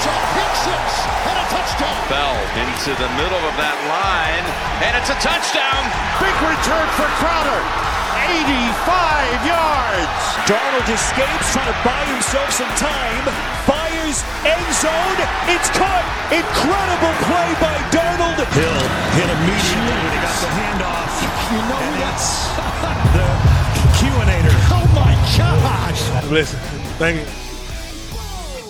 It's a pick six and a touchdown. Bell into the middle of that line, and it's a touchdown. Big return for Crowder. 85 yards. Darnold escapes, trying to buy himself some time. Fires end zone. It's caught. Incredible play by Darnold. Hill hit immediately when he got the handoff. You know and that's it's the QAnator. oh my gosh. Listen, thank you.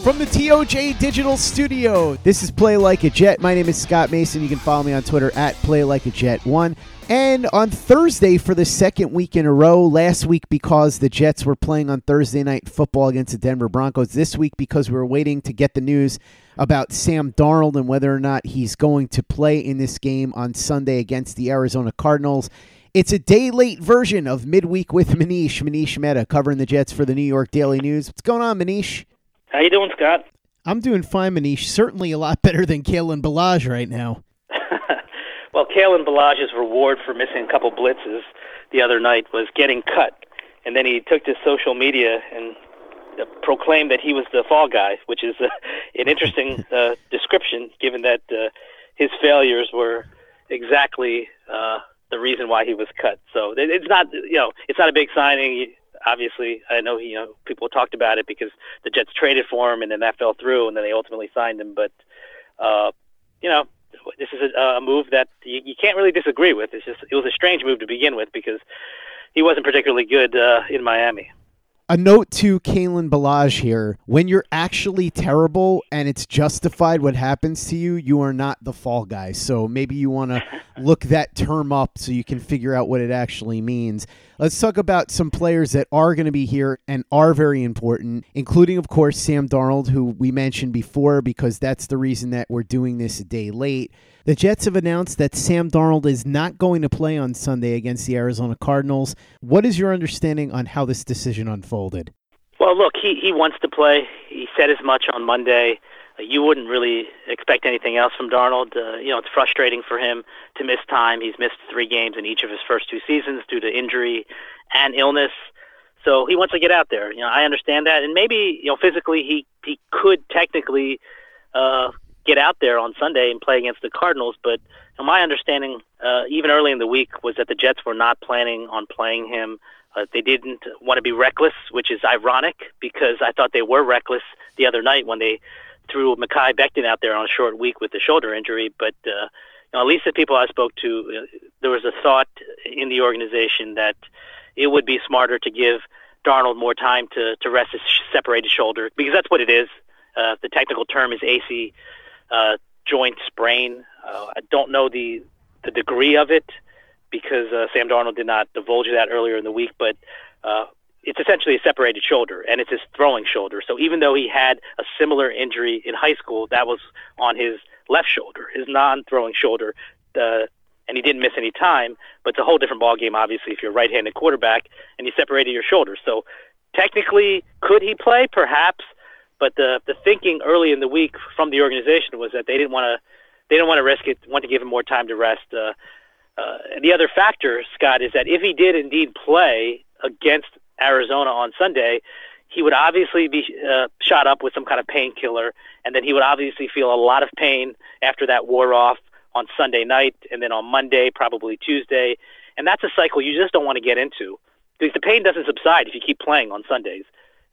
From the TOJ Digital Studio, this is Play Like a Jet. My name is Scott Mason. You can follow me on Twitter at Play Like a Jet One. And on Thursday for the second week in a row, last week because the Jets were playing on Thursday night football against the Denver Broncos, this week because we were waiting to get the news about Sam Darnold and whether or not he's going to play in this game on Sunday against the Arizona Cardinals. It's a day late version of Midweek with Manish, Manish Mehta, covering the Jets for the New York Daily News. What's going on, Manish? How you doing, Scott? I'm doing fine, Manish. Certainly a lot better than Kalen Ballage right now. well, Kalen Ballage's reward for missing a couple blitzes the other night was getting cut, and then he took to social media and uh, proclaimed that he was the fall guy, which is uh, an interesting uh, description, given that uh, his failures were exactly uh, the reason why he was cut. So it's not, you know, it's not a big signing. Obviously, I know he, you know people talked about it because the Jets traded for him, and then that fell through, and then they ultimately signed him. But uh, you know, this is a, a move that you, you can't really disagree with. It's just it was a strange move to begin with because he wasn't particularly good uh, in Miami. A note to Kalen Ballage here. When you're actually terrible and it's justified what happens to you, you are not the fall guy. So maybe you want to look that term up so you can figure out what it actually means. Let's talk about some players that are going to be here and are very important, including, of course, Sam Darnold, who we mentioned before because that's the reason that we're doing this a day late. The Jets have announced that Sam Darnold is not going to play on Sunday against the Arizona Cardinals. What is your understanding on how this decision unfolded? Well, look, he he wants to play. He said as much on Monday. You wouldn't really expect anything else from Darnold. Uh, you know, it's frustrating for him to miss time. He's missed three games in each of his first two seasons due to injury and illness. So he wants to get out there. You know, I understand that, and maybe you know physically he he could technically uh, get out there on Sunday and play against the Cardinals. But my understanding, uh, even early in the week, was that the Jets were not planning on playing him. Uh, they didn't want to be reckless, which is ironic because I thought they were reckless the other night when they threw Mekhi Becton out there on a short week with the shoulder injury. But uh, you know, at least the people I spoke to, uh, there was a thought in the organization that it would be smarter to give Darnold more time to to rest his separated shoulder because that's what it is. Uh, the technical term is AC uh, joint sprain. Uh, I don't know the the degree of it because uh, Sam Darnold did not divulge that earlier in the week, but uh, it's essentially a separated shoulder, and it's his throwing shoulder. So even though he had a similar injury in high school, that was on his left shoulder, his non-throwing shoulder, uh, and he didn't miss any time. But it's a whole different ballgame, obviously, if you're a right-handed quarterback and you separated your shoulder. So technically, could he play? Perhaps. But the the thinking early in the week from the organization was that they didn't want to they didn't want to risk it, want to give him more time to rest. Uh, uh, the other factor, Scott, is that if he did indeed play against Arizona on Sunday, he would obviously be uh, shot up with some kind of painkiller, and then he would obviously feel a lot of pain after that wore off on Sunday night, and then on Monday, probably Tuesday, and that's a cycle you just don't want to get into because the pain doesn't subside if you keep playing on Sundays.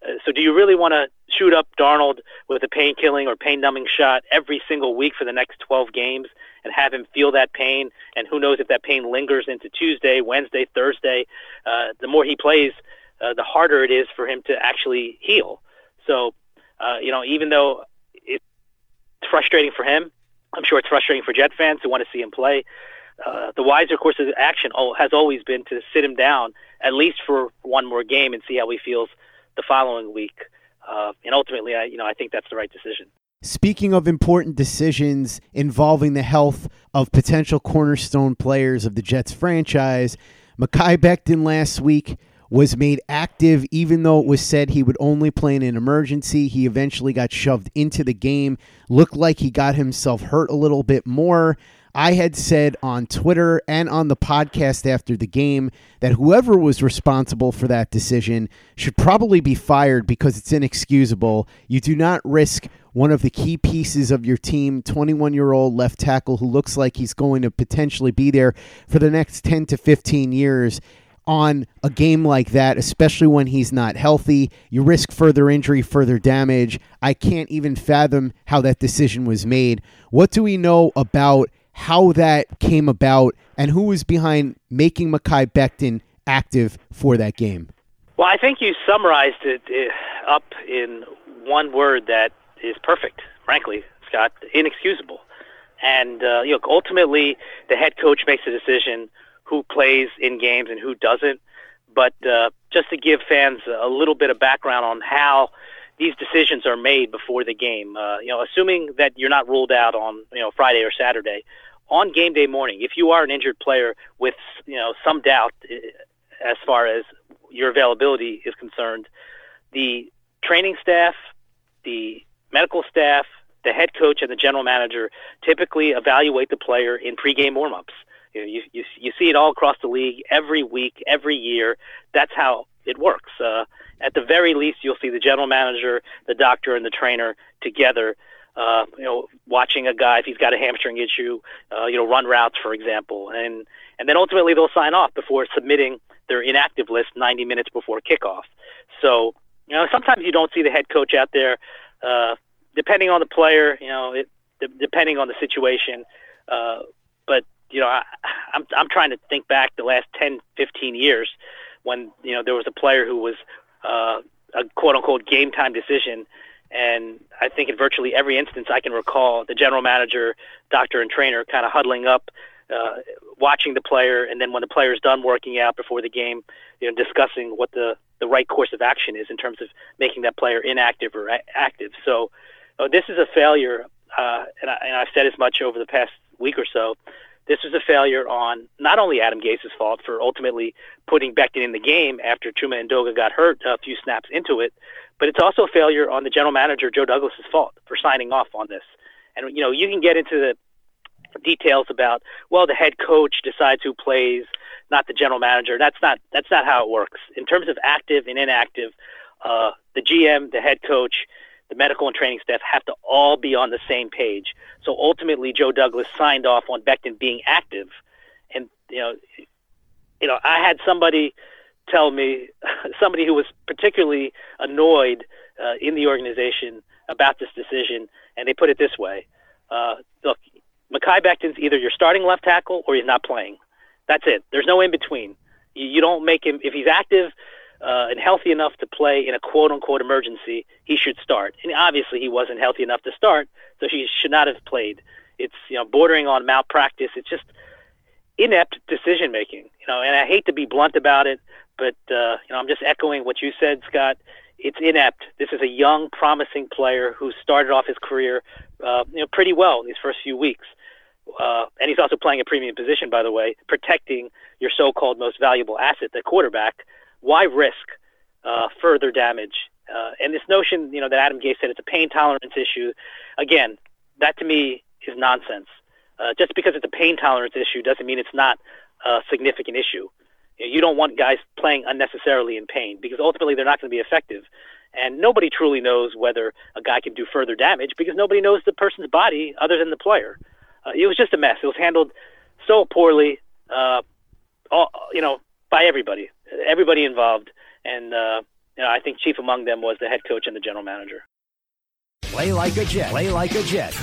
Uh, so, do you really want to shoot up Darnold with a pain killing or pain numbing shot every single week for the next 12 games and have him feel that pain? And who knows if that pain lingers into Tuesday, Wednesday, Thursday? Uh, the more he plays, uh, the harder it is for him to actually heal. So, uh, you know, even though it's frustrating for him, I'm sure it's frustrating for Jet fans who want to see him play. Uh, the wiser course of action has always been to sit him down at least for one more game and see how he feels the following week. Uh, and ultimately, I, you know, I think that's the right decision. Speaking of important decisions involving the health of potential cornerstone players of the Jets franchise, Mekhi Becton last week was made active even though it was said he would only play in an emergency. He eventually got shoved into the game. Looked like he got himself hurt a little bit more. I had said on Twitter and on the podcast after the game that whoever was responsible for that decision should probably be fired because it's inexcusable. You do not risk one of the key pieces of your team, 21 year old left tackle who looks like he's going to potentially be there for the next 10 to 15 years on a game like that, especially when he's not healthy. You risk further injury, further damage. I can't even fathom how that decision was made. What do we know about how that came about and who was behind making Mekhi Becton active for that game? Well, I think you summarized it uh, up in one word that is perfect, frankly, Scott, inexcusable. And uh, you know, ultimately, the head coach makes a decision who plays in games and who doesn't. But uh, just to give fans a little bit of background on how these decisions are made before the game, uh, you know, assuming that you're not ruled out on you know Friday or Saturday, on game day morning, if you are an injured player with you know some doubt uh, as far as your availability is concerned, the training staff, the medical staff, the head coach, and the general manager typically evaluate the player in pregame warmups. You, know, you, you you see it all across the league every week, every year. That's how it works. Uh, at the very least, you'll see the general manager, the doctor, and the trainer together uh, you know, watching a guy if he's got a hamstring issue, uh, you know, run routes, for example, and and then ultimately they'll sign off before submitting their inactive list 90 minutes before kickoff. So, you know, sometimes you don't see the head coach out there, uh, depending on the player, you know, it, de- depending on the situation. Uh, but you know, I, I'm I'm trying to think back the last 10, 15 years when you know there was a player who was uh, a quote unquote game time decision and I think in virtually every instance I can recall, the general manager, doctor, and trainer kind of huddling up, uh, watching the player, and then when the player is done working out before the game, you know, discussing what the the right course of action is in terms of making that player inactive or a- active. So uh, this is a failure, uh, and, I, and I've said as much over the past week or so. This was a failure on not only Adam Gase's fault for ultimately putting Becton in the game after Chuma Edoga got hurt a few snaps into it, but it's also a failure on the general manager Joe Douglas's fault for signing off on this. And you know, you can get into the details about well, the head coach decides who plays, not the general manager. That's not that's not how it works. In terms of active and inactive, uh, the GM, the head coach, the medical and training staff have to all be on the same page. So ultimately, Joe Douglas signed off on Becton being active, and you know, you know, I had somebody tell me somebody who was particularly annoyed uh, in the organization about this decision, and they put it this way: uh, Look, Mekhi Becton's either your starting left tackle or he's not playing. That's it. There's no in between. You, you don't make him if he's active uh, and healthy enough to play in a quote unquote emergency. He should start, and obviously he wasn't healthy enough to start, so he should not have played. It's you know bordering on malpractice. It's just inept decision making. You know, and I hate to be blunt about it, but uh, you know, I'm just echoing what you said, Scott. It's inept. This is a young, promising player who started off his career, uh, you know, pretty well in these first few weeks. Uh, and he's also playing a premium position, by the way, protecting your so-called most valuable asset, the quarterback. Why risk uh, further damage? Uh, and this notion, you know, that Adam Gase said it's a pain tolerance issue. Again, that to me is nonsense. Uh, just because it's a pain tolerance issue doesn't mean it's not a significant issue. You don't want guys playing unnecessarily in pain because ultimately they're not going to be effective. And nobody truly knows whether a guy can do further damage because nobody knows the person's body other than the player. Uh, it was just a mess. It was handled so poorly, uh, all, you know, by everybody, everybody involved. And uh, you know, I think chief among them was the head coach and the general manager. Play like a Jet. Play like a Jet.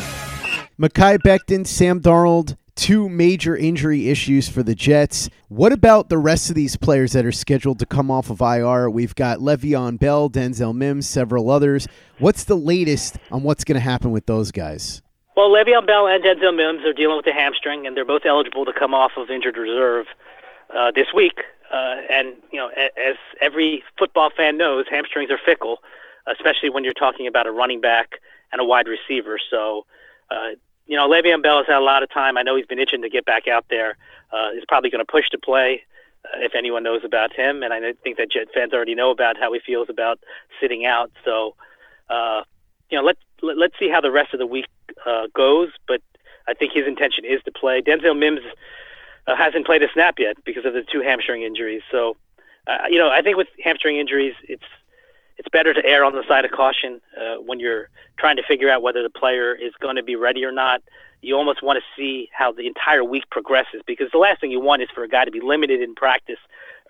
Mekhi Becton, Sam Darnold, two major injury issues for the Jets. What about the rest of these players that are scheduled to come off of IR? We've got Le'Veon Bell, Denzel Mims, several others. What's the latest on what's going to happen with those guys? Well, Le'Veon Bell and Denzel Mims are dealing with a hamstring, and they're both eligible to come off of injured reserve uh, this week. Uh, and you know, as every football fan knows, hamstrings are fickle, especially when you're talking about a running back and a wide receiver. So, uh, you know, Le'Veon Bell has had a lot of time. I know he's been itching to get back out there. Uh, he's probably going to push to play uh, if anyone knows about him, and I think that Jet fans already know about how he feels about sitting out. So, uh, you know, let, let let's see how the rest of the week uh, goes. But I think his intention is to play. Denzel Mims uh, hasn't played a snap yet because of the two hamstring injuries. So, uh, you know, I think with hamstring injuries, it's it's better to err on the side of caution uh, when you're trying to figure out whether the player is going to be ready or not. You almost want to see how the entire week progresses because the last thing you want is for a guy to be limited in practice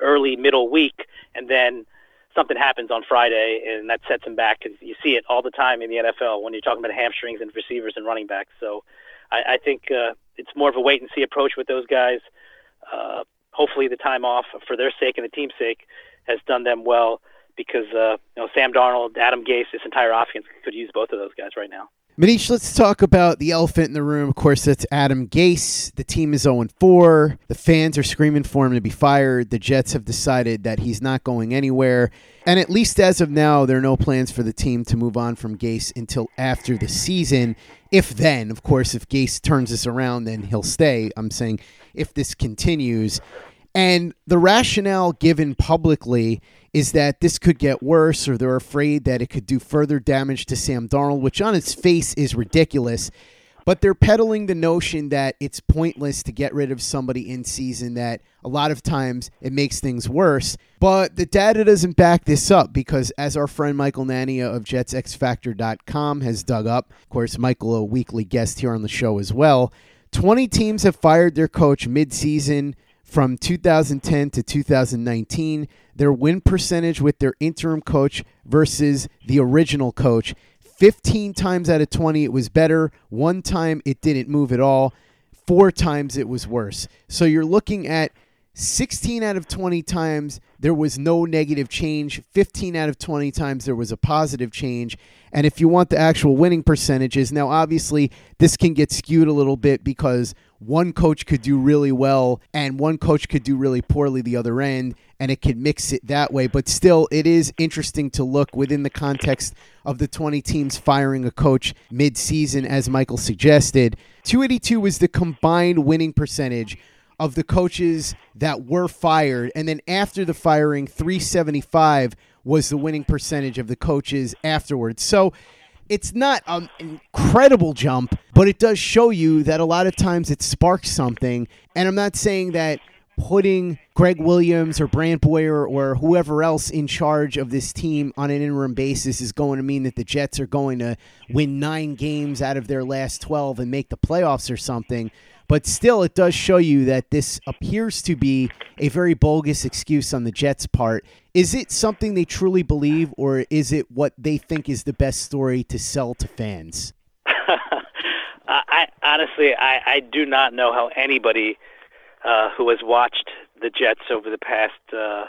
early, middle week, and then something happens on Friday and that sets him back. Because you see it all the time in the NFL when you're talking about hamstrings and receivers and running backs. So I, I think uh, it's more of a wait and see approach with those guys. Uh, hopefully, the time off for their sake and the team's sake has done them well because uh, you know Sam Darnold, Adam Gase, this entire offense could use both of those guys right now. Manish, let's talk about the elephant in the room. Of course, that's Adam Gase. The team is 0 4. The fans are screaming for him to be fired. The Jets have decided that he's not going anywhere. And at least as of now, there are no plans for the team to move on from Gase until after the season. If then, of course, if Gase turns this around, then he'll stay. I'm saying if this continues. And the rationale given publicly is that this could get worse, or they're afraid that it could do further damage to Sam Darnold, which on its face is ridiculous. But they're peddling the notion that it's pointless to get rid of somebody in season, that a lot of times it makes things worse. But the data doesn't back this up because, as our friend Michael Nania of JetsXFactor.com has dug up, of course, Michael, a weekly guest here on the show as well, 20 teams have fired their coach midseason from 2010 to 2019, their win percentage with their interim coach versus the original coach. 15 times out of 20, it was better. One time, it didn't move at all. Four times, it was worse. So you're looking at 16 out of 20 times there was no negative change. 15 out of 20 times there was a positive change. And if you want the actual winning percentages, now obviously this can get skewed a little bit because one coach could do really well and one coach could do really poorly the other end and it could mix it that way. But still it is interesting to look within the context of the 20 teams firing a coach mid-season as michael suggested. 282 was the combined winning percentage of the coaches that were fired. And then after the firing 375 was the winning percentage of the coaches afterwards. So it's not an incredible jump, but it does show you that a lot of times it sparks something. And I'm not saying that putting Gregg Williams or Brant Boyer or whoever else in charge of this team on an interim basis is going to mean that the Jets are going to win nine games out of their last 12 and make the playoffs or something. But still, it does show you that this appears to be a very bogus excuse on the Jets' part. Is it something they truly believe, or is it what they think is the best story to sell to fans? I honestly, I, I do not know how anybody uh, who has watched the Jets over the past uh,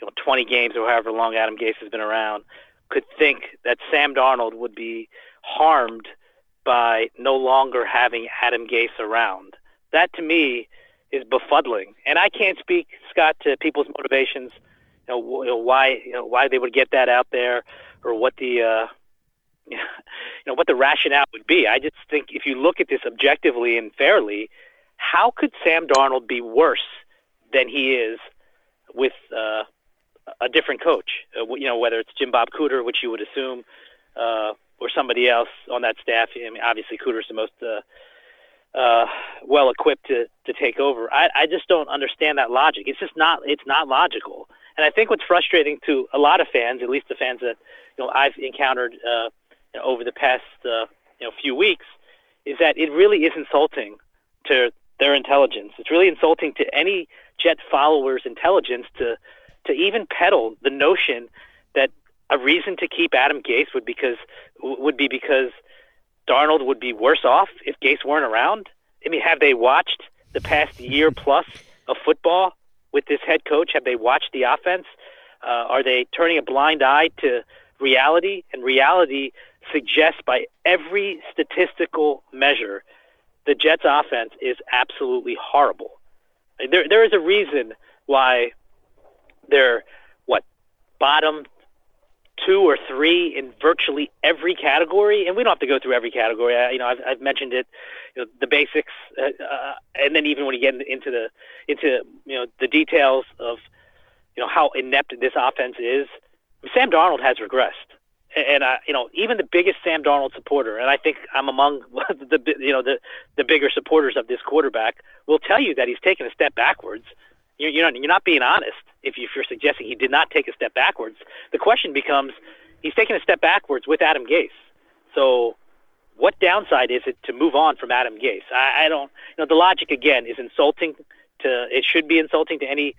you know 20 games or however long Adam Gase has been around could think that Sam Darnold would be harmed – by no longer having Adam Gase around. That to me is befuddling, and I can't speak, Scott, to people's motivations. You know, you know why you know why they would get that out there, or what the uh, you know what the rationale would be. I just think if you look at this objectively and fairly, how could Sam Darnold be worse than he is with uh, a different coach? Uh, you know, whether it's Jim Bob Cooter, which you would assume, uh, or somebody else on that staff. I mean, obviously Cooter's the most uh, uh, well equipped to to take over. I, I just don't understand that logic. It's just not it's not logical. And I think what's frustrating to a lot of fans, at least the fans that you know I've encountered uh, you know, over the past uh, you know few weeks, is that it really is insulting to their intelligence. It's really insulting to any Jet followers' intelligence to to even peddle the notion a reason to keep Adam Gase would because would be because Darnold would be worse off if Gase weren't around. I mean, have they watched the past year plus of football with this head coach? Have they watched the offense? Uh, are they turning a blind eye to reality? And reality suggests, by every statistical measure, the Jets' offense is absolutely horrible. There, there is a reason why they're what bottom two or three in virtually every category, and we don't have to go through every category. I, you know, I've, I've mentioned it, you know, the basics, uh, uh, and then even when you get into the into you know the details of you know how inept this offense is, Sam Darnold has regressed, and I, you know, even the biggest Sam Darnold supporter, and I think I'm among the you know the the bigger supporters of this quarterback, will tell you that he's taken a step backwards. You're, you're not you're not being honest if, you, if you're suggesting he did not take a step backwards. The question becomes, he's taking a step backwards with Adam Gase. So, what downside is it to move on from Adam Gase? I, I don't. You know, the logic again is insulting to. It should be insulting to any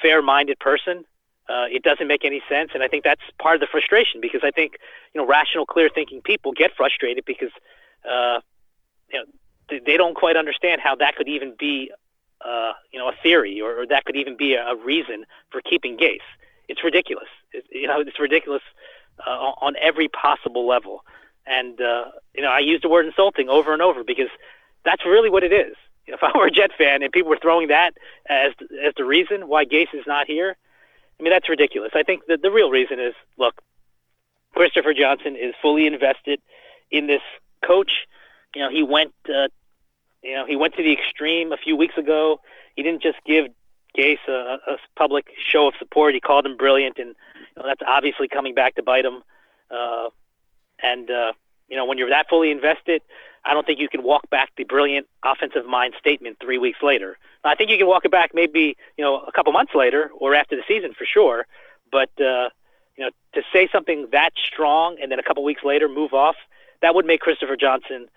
fair-minded person. Uh, it doesn't make any sense, and I think that's part of the frustration because I think you know rational, clear-thinking people get frustrated because uh, you know they don't quite understand how that could even be uh, you know, a theory or, or that could even be a, a reason for keeping Gase. It's ridiculous. It, you know, it's ridiculous uh, on every possible level. And uh, you know, I use the word insulting over and over because that's really what it is. If I were a Jet fan and people were throwing that as as the reason why Gase is not here, I mean that's ridiculous. I think that the real reason is look, Christopher Johnson is fully invested in this coach. You know, he went uh, you know, he went to the extreme a few weeks ago. He didn't just give Gase a, a public show of support. He called him brilliant, and you know, that's obviously coming back to bite him. Uh, and uh, you know, when you're that fully invested, I don't think you can walk back the brilliant offensive mind statement three weeks later. I think you can walk it back maybe you know a couple months later or after the season for sure. But uh, you know, to say something that strong and then a couple weeks later move off, that would make Christopher Johnson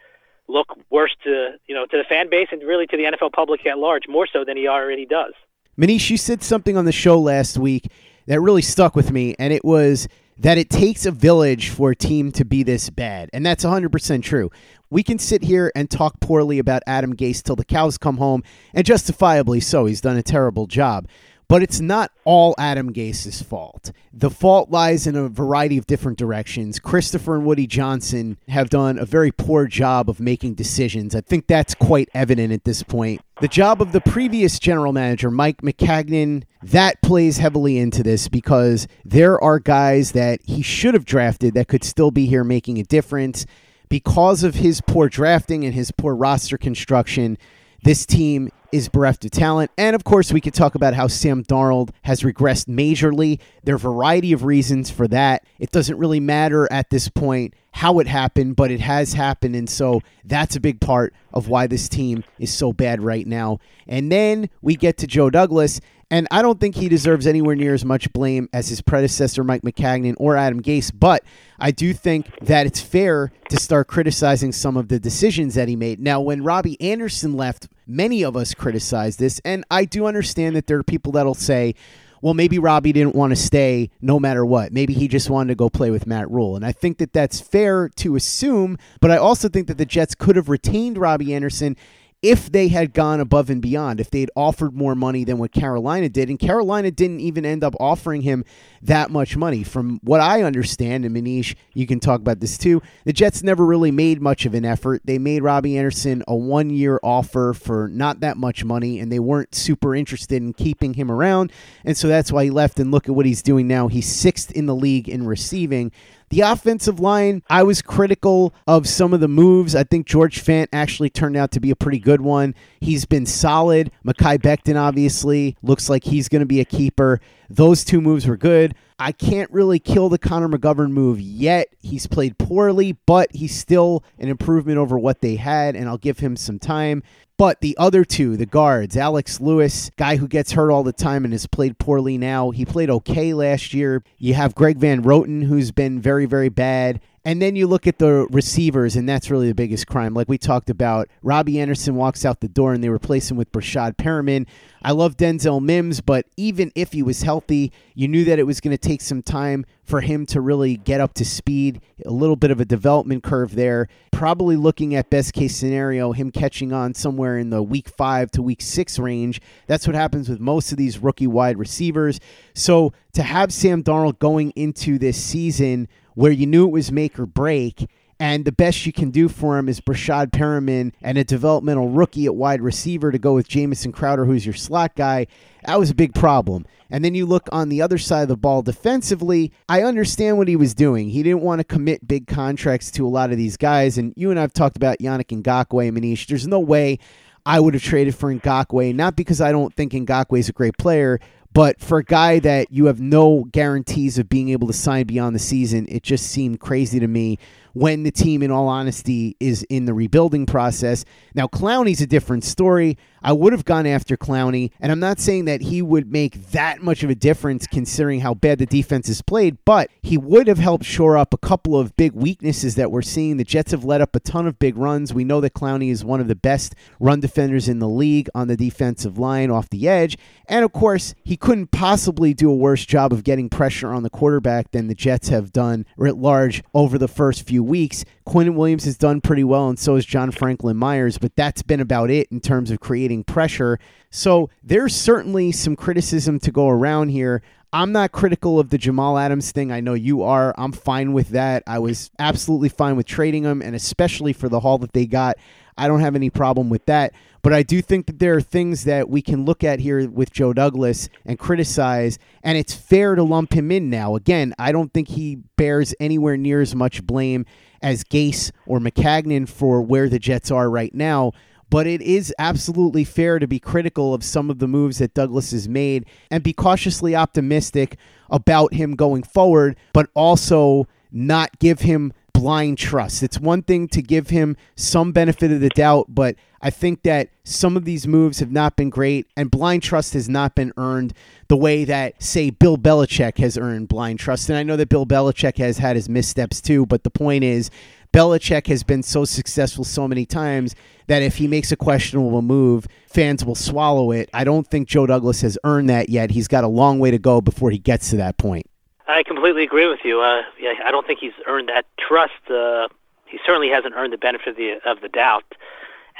look worse to you know to the fan base and really to the NFL public at large, more so than he already does. Manish, you said something on the show last week that really stuck with me, and it was that it takes a village for a team to be this bad, and that's 100% true. We can sit here and talk poorly about Adam Gase till the cows come home, and justifiably so. He's done a terrible job. But it's not all Adam Gase's fault. The fault lies in a variety of different directions. Christopher and Woody Johnson have done a very poor job of making decisions. I think that's quite evident at this point. The job of the previous general manager, Mike Maccagnan, that plays heavily into this because there are guys that he should have drafted that could still be here making a difference. Because of his poor drafting and his poor roster construction, this team is bereft of talent. And of course, we could talk about how Sam Darnold has regressed majorly. There are a variety of reasons for that. It doesn't really matter at this point how it happened, but it has happened. And so that's a big part of why this team is so bad right now. And then we get to Joe Douglas. And I don't think he deserves anywhere near as much blame as his predecessor, Mike Maccagnan or Adam Gase. But I do think that it's fair to start criticizing some of the decisions that he made. Now, when Robbie Anderson left, many of us criticize this. And I do understand that there are people that'll say, well, maybe Robbie didn't want to stay no matter what. Maybe he just wanted to go play with Matt Rhule. And I think that that's fair to assume, but I also think that the Jets could have retained Robbie Anderson if they had gone above and beyond, if they'd offered more money than what Carolina did, and Carolina didn't even end up offering him that much money. From what I understand, and Manish, you can talk about this too, the Jets never really made much of an effort. They made Robbie Anderson a one year offer for not that much money, and they weren't super interested in keeping him around. And so that's why he left. And look at what he's doing now. He's sixth in the league in receiving. The offensive line, I was critical of some of the moves. I think George Fant actually turned out to be a pretty good one. He's been solid. Mekhi Becton, obviously, looks like he's going to be a keeper. Those two moves were good. I can't really kill the Connor McGovern move yet. He's played poorly, but he's still an improvement over what they had, and I'll give him some time. But the other two, the guards, Alex Lewis, guy who gets hurt all the time and has played poorly now. He played okay last year. You have Greg Van Roten, who's been very, very bad. And then you look at the receivers, and that's really the biggest crime. Like we talked about, Robbie Anderson walks out the door and they replace him with Breshad Perriman. I love Denzel Mims, but even if he was healthy, you knew that it was going to take some time for him to really get up to speed. A little bit of a development curve there. Probably looking at best case scenario, him catching on somewhere in the week five to week six range. That's what happens with most of these rookie wide receivers. So to have Sam Darnold going into this season where you knew it was make or break And the best you can do for him is Breshad Perriman and a developmental rookie at wide receiver to go with Jamison Crowder, who's your slot guy. That was a big problem. And then you look on the other side of the ball defensively. I understand what he was doing. He didn't want to commit big contracts to a lot of these guys. And you and I have talked about Yannick Ngakoue, Manish. There's no way I would have traded for Ngakoue, not because I don't think Ngakoue is a great player, but for a guy that you have no guarantees of being able to sign beyond the season, it just seemed crazy to me when the team, in all honesty, is in the rebuilding process. Now, Clowney's a different story. I would have gone after Clowney, and I'm not saying that he would make that much of a difference considering how bad the defense is played, but he would have helped shore up a couple of big weaknesses that we're seeing. The Jets have let up a ton of big runs. We know that Clowney is one of the best run defenders in the league on the defensive line off the edge. And of course, he couldn't possibly do a worse job of getting pressure on the quarterback than the Jets have done writ large over the first few weeks. Quinnen Williams has done pretty well, and so has John Franklin Myers, but that's been about it in terms of creating pressure. So there's certainly some criticism to go around here. I'm not critical of the Jamal Adams thing. I know you are. I'm fine with that. I was absolutely fine with trading him, and especially for the haul that they got. I don't have any problem with that. But I do think that there are things that we can look at here with Joe Douglas and criticize, and it's fair to lump him in now. Again, I don't think he bears anywhere near as much blame as Gase or Maccagnan for where the Jets are right now. But it is absolutely fair to be critical of some of the moves that Douglas has made and be cautiously optimistic about him going forward, but also not give him blind trust. It's one thing to give him some benefit of the doubt, but I think that some of these moves have not been great, and blind trust has not been earned the way that, say, Bill Belichick has earned blind trust. And I know that Bill Belichick has had his missteps too, but the point is, Belichick has been so successful so many times that if he makes a questionable move, fans will swallow it. I don't think Joe Douglas has earned that yet. He's got a long way to go before he gets to that point. I completely agree with you. Uh, yeah, I don't think he's earned that trust. Uh, he certainly hasn't earned the benefit of the, of the doubt.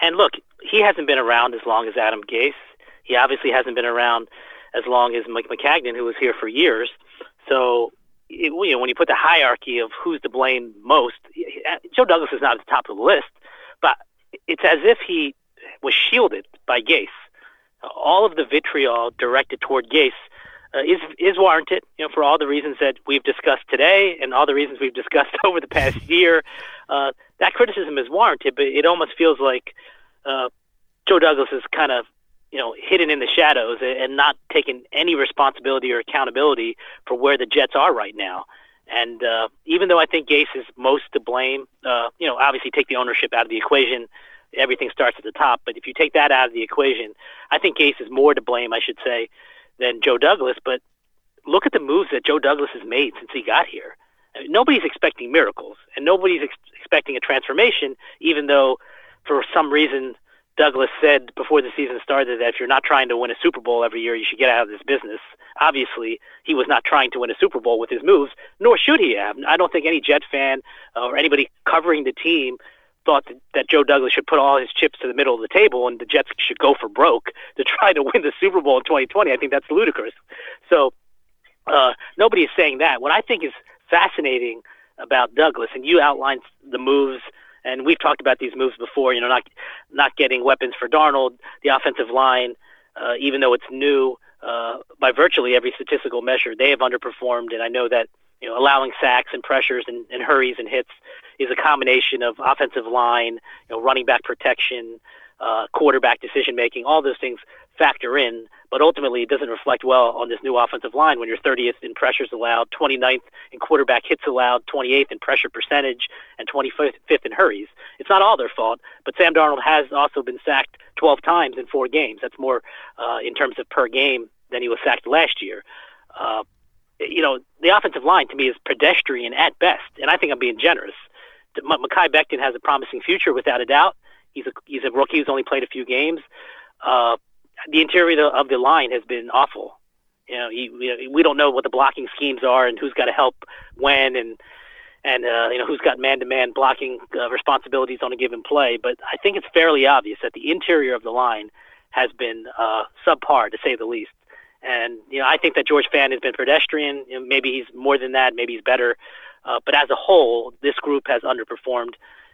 And look, he hasn't been around as long as Adam Gase. He obviously hasn't been around as long as Mike Maccagnan, who was here for years. So, it, you know, when you put the hierarchy of who's to blame most, Joe Douglas is not at the top of the list, but it's as if he was shielded by Gase. All of the vitriol directed toward Gase uh, is is warranted. You know, for all the reasons that we've discussed today and all the reasons we've discussed over the past year, uh, that criticism is warranted. But it almost feels like uh, Joe Douglas is kind of you know hidden in the shadows and not taking any responsibility or accountability for where the Jets are right now. And uh, even though I think Gase is most to blame, uh, you know, obviously take the ownership out of the equation. Everything starts at the top. But if you take that out of the equation, I think Gase is more to blame, I should say, than Joe Douglas. But look at the moves that Joe Douglas has made since he got here. I mean, nobody's expecting miracles, and nobody's ex- expecting a transformation, even though for some reason Douglas said before the season started that if you're not trying to win a Super Bowl every year, you should get out of this business. Obviously, he was not trying to win a Super Bowl with his moves, nor should he have. I don't think any Jet fan uh, or anybody covering the team thought that, that Joe Douglas should put all his chips to the middle of the table and the Jets should go for broke to try to win the Super Bowl in 2020. I think that's ludicrous. So uh, nobody is saying that. What I think is fascinating about Douglas, and you outlined the moves, and we've talked about these moves before. You know, not not getting weapons for Darnold, the offensive line, uh, even though it's new, uh, by virtually every statistical measure, they have underperformed. And I know that you know allowing sacks and pressures and, and hurries and hits is a combination of offensive line, you know, running back protection, uh, quarterback decision making. All those things factor in, but ultimately it doesn't reflect well on this new offensive line when you're 30th in pressures allowed, 29th in quarterback hits allowed, 28th in pressure percentage, and 25th in hurries. It's not all their fault, but Sam Darnold has also been sacked 12 times in four games. That's more uh, in terms of per game than he was sacked last year. Uh, you know, the offensive line to me is pedestrian at best, and I think I'm being generous. Mekhi Becton has a promising future without a doubt. He's a he's a rookie who's only played a few games. Uh, the interior of the of the line has been awful. You know, he, we don't know what the blocking schemes are and who's got to help when and and uh, you know who's got man-to-man blocking uh, responsibilities on a given play. But I think it's fairly obvious that the interior of the line has been uh, subpar to say the least. And you know, I think that George Fant has been pedestrian. You know, maybe he's more than that. Maybe he's better. Uh, but as a whole, this group has underperformed.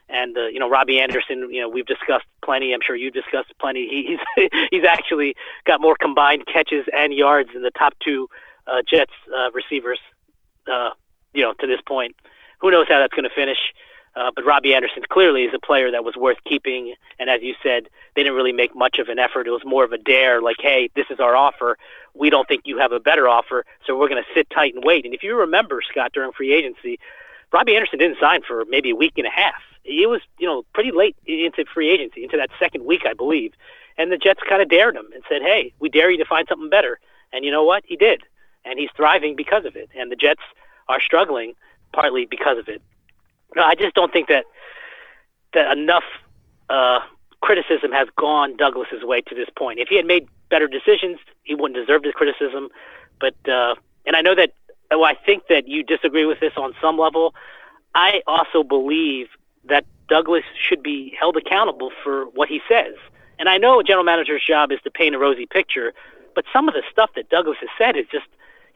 And uh, you know, Robbie Anderson, you know, we've discussed plenty. I'm sure you've discussed plenty. He, he's he's actually got more combined catches and yards than the top two uh, Jets uh, receivers. Uh, you know, to this point, who knows how that's going to finish? Uh, but Robbie Anderson clearly is a player that was worth keeping. And as you said, they didn't really make much of an effort. It was more of a dare, like, hey, this is our offer. We don't think you have a better offer, so we're going to sit tight and wait. And if you remember, Scott, during free agency, Robbie Anderson didn't sign for maybe a week and a half. It was, you know, pretty late into free agency, into that second week, I believe. And the Jets kind of dared him and said, hey, we dare you to find something better. And you know what? He did. And he's thriving because of it. And the Jets are struggling partly because of it. No, I just don't think that that enough uh, criticism has gone Douglas's way to this point. If he had made better decisions, he wouldn't deserve this criticism. But uh, and I know that well, I think that you disagree with this on some level. I also believe that Douglas should be held accountable for what he says. And I know a general manager's job is to paint a rosy picture, but some of the stuff that Douglas has said is just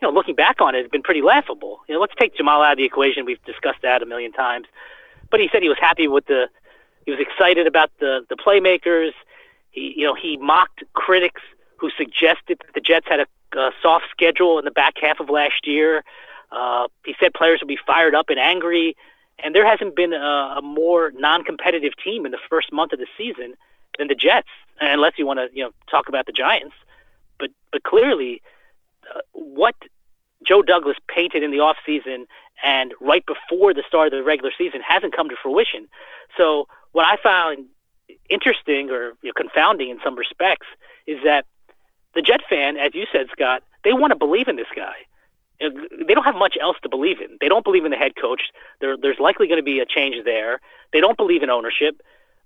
know, looking back on it, has been pretty laughable. You know, let's take Jamal out of the equation. We've discussed that a million times. But he said he was happy with the, he was excited about the the playmakers. He, you know, he mocked critics who suggested that the Jets had a, a soft schedule in the back half of last year. Uh, he said players would be fired up and angry, and there hasn't been a, a more non-competitive team in the first month of the season than the Jets, unless you want to, you know, talk about the Giants. But but clearly, uh, what Joe Douglas painted in the off season and right before the start of the regular season hasn't come to fruition. So what I found interesting or you know, confounding in some respects is that the Jet fan, as you said, Scott, they want to believe in this guy. They don't have much else to believe in. They don't believe in the head coach. There, there's likely going to be a change there. They don't believe in ownership.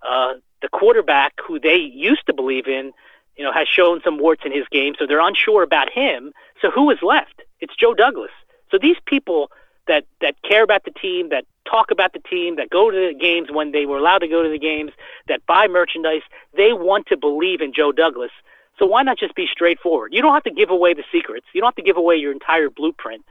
Uh, the quarterback, who they used to believe in, you know, has shown some warts in his game, so they're unsure about him. So who is left? It's Joe Douglas. So these people that that care about the team, that talk about the team, that go to the games when they were allowed to go to the games, that buy merchandise, they want to believe in Joe Douglas. So why not just be straightforward? You don't have to give away the secrets. You don't have to give away your entire blueprint.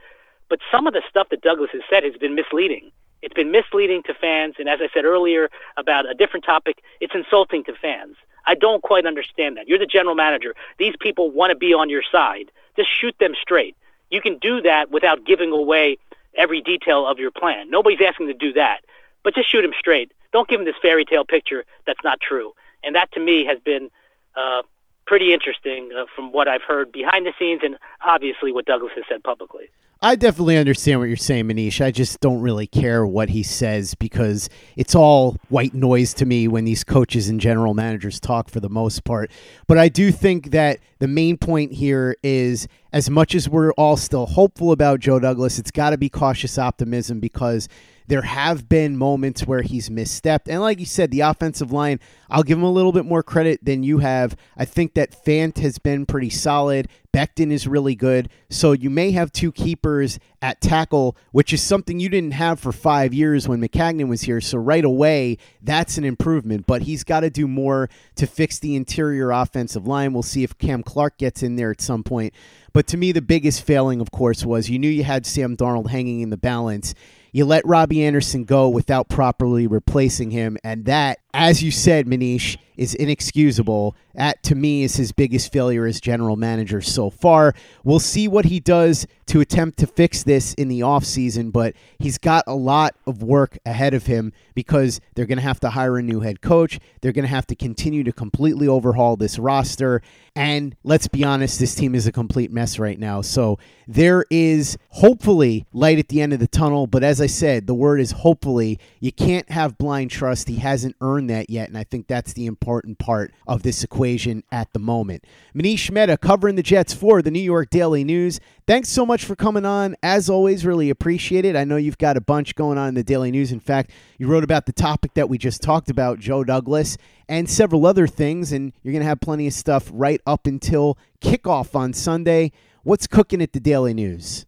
But some of the stuff that Douglas has said has been misleading. It's been misleading to fans, and as I said earlier about a different topic, it's insulting to fans. I don't quite understand that. You're the general manager. These people want to be on your side. Just shoot them straight. You can do that without giving away every detail of your plan. Nobody's asking to do that, but just shoot them straight. Don't give them this fairy tale picture that's not true. And that to me has been uh, pretty interesting uh, from what I've heard behind the scenes and obviously what Douglas has said publicly. I definitely understand what you're saying, Manish. I just don't really care what he says because it's all white noise to me when these coaches and general managers talk for the most part. But I do think that the main point here is as much as we're all still hopeful about Joe Douglas, it's got to be cautious optimism because there have been moments where he's misstepped. And like you said, the offensive line, I'll give him a little bit more credit than you have. I think that Fant has been pretty solid. Becton is really good. So you may have two keepers at tackle, which is something you didn't have for five years when Maccagnan was here. So right away, that's an improvement. But he's got to do more to fix the interior offensive line. We'll see if Cam Clark gets in there at some point. But to me, the biggest failing, of course, was you knew you had Sam Darnold hanging in the balance you let Robbie Anderson go without properly replacing him, and that, as you said, Manish, is inexcusable. That, to me, is his biggest failure as general manager so far. We'll see what he does to attempt to fix this in the offseason, but he's got a lot of work ahead of him because they're going to have to hire a new head coach. They're going to have to continue to completely overhaul this roster. And let's be honest, this team is a complete mess right now. So there is hopefully light at the end of the tunnel, but as I said, the word is hopefully. You can't have blind trust. He hasn't earned that yet, and I think that's the important part of this equation at the moment. Manish Mehta covering the Jets for the New York Daily News. Thanks so much for coming on. As always, really appreciate it. I know you've got a bunch going on in the Daily News. In fact, you wrote about the topic that we just talked about, Joe Douglas, and several other things, and you're going to have plenty of stuff right up until kickoff on Sunday. What's cooking at the Daily News?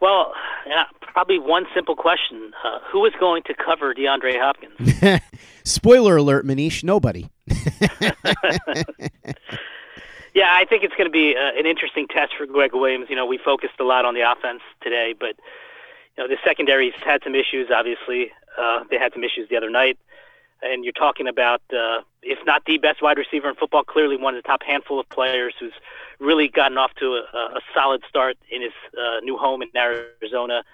Well, yeah, probably one simple question: uh, Who is going to cover DeAndre Hopkins? Spoiler alert, Manish. Nobody. yeah, I think it's going to be uh, an interesting test for Gregg Williams. You know, we focused a lot on the offense today, but you know, the secondary's had some issues. Obviously, uh, they had some issues the other night, and you're talking about uh, if not the best wide receiver in football, clearly one of the top handful of players who's really gotten off to a, a solid start in his uh, new home in Arizona.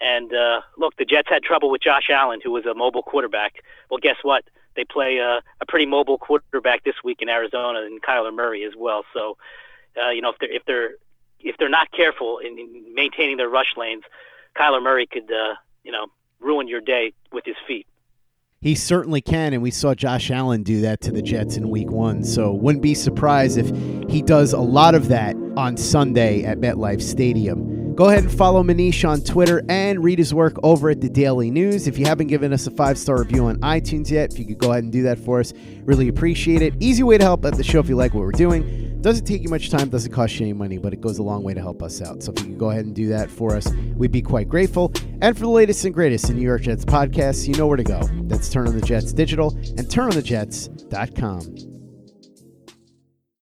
And uh, look, the Jets had trouble with Josh Allen, who was a mobile quarterback. Well, guess what? They play a, a pretty mobile quarterback this week in Arizona, and Kyler Murray as well. So, uh, you know, if they're if they're if they're not careful in, in maintaining their rush lanes, Kyler Murray could, uh, you know, ruin your day with his feet. He certainly can, and we saw Josh Allen do that to the Jets in week one. So wouldn't be surprised if he does a lot of that on Sunday at MetLife Stadium. Go ahead and follow Manish on Twitter and read his work over at the Daily News. If you haven't given us a five star review on iTunes yet, if you could go ahead and do that for us, really appreciate it. Easy way to help out the show if you like what we're doing. Doesn't take you much time, doesn't cost you any money, but it goes a long way to help us out. So if you could go ahead and do that for us, we'd be quite grateful. And for the latest and greatest in New York Jets podcasts, you know where to go. That's Turn on the Jets Digital and turnonthejets.com.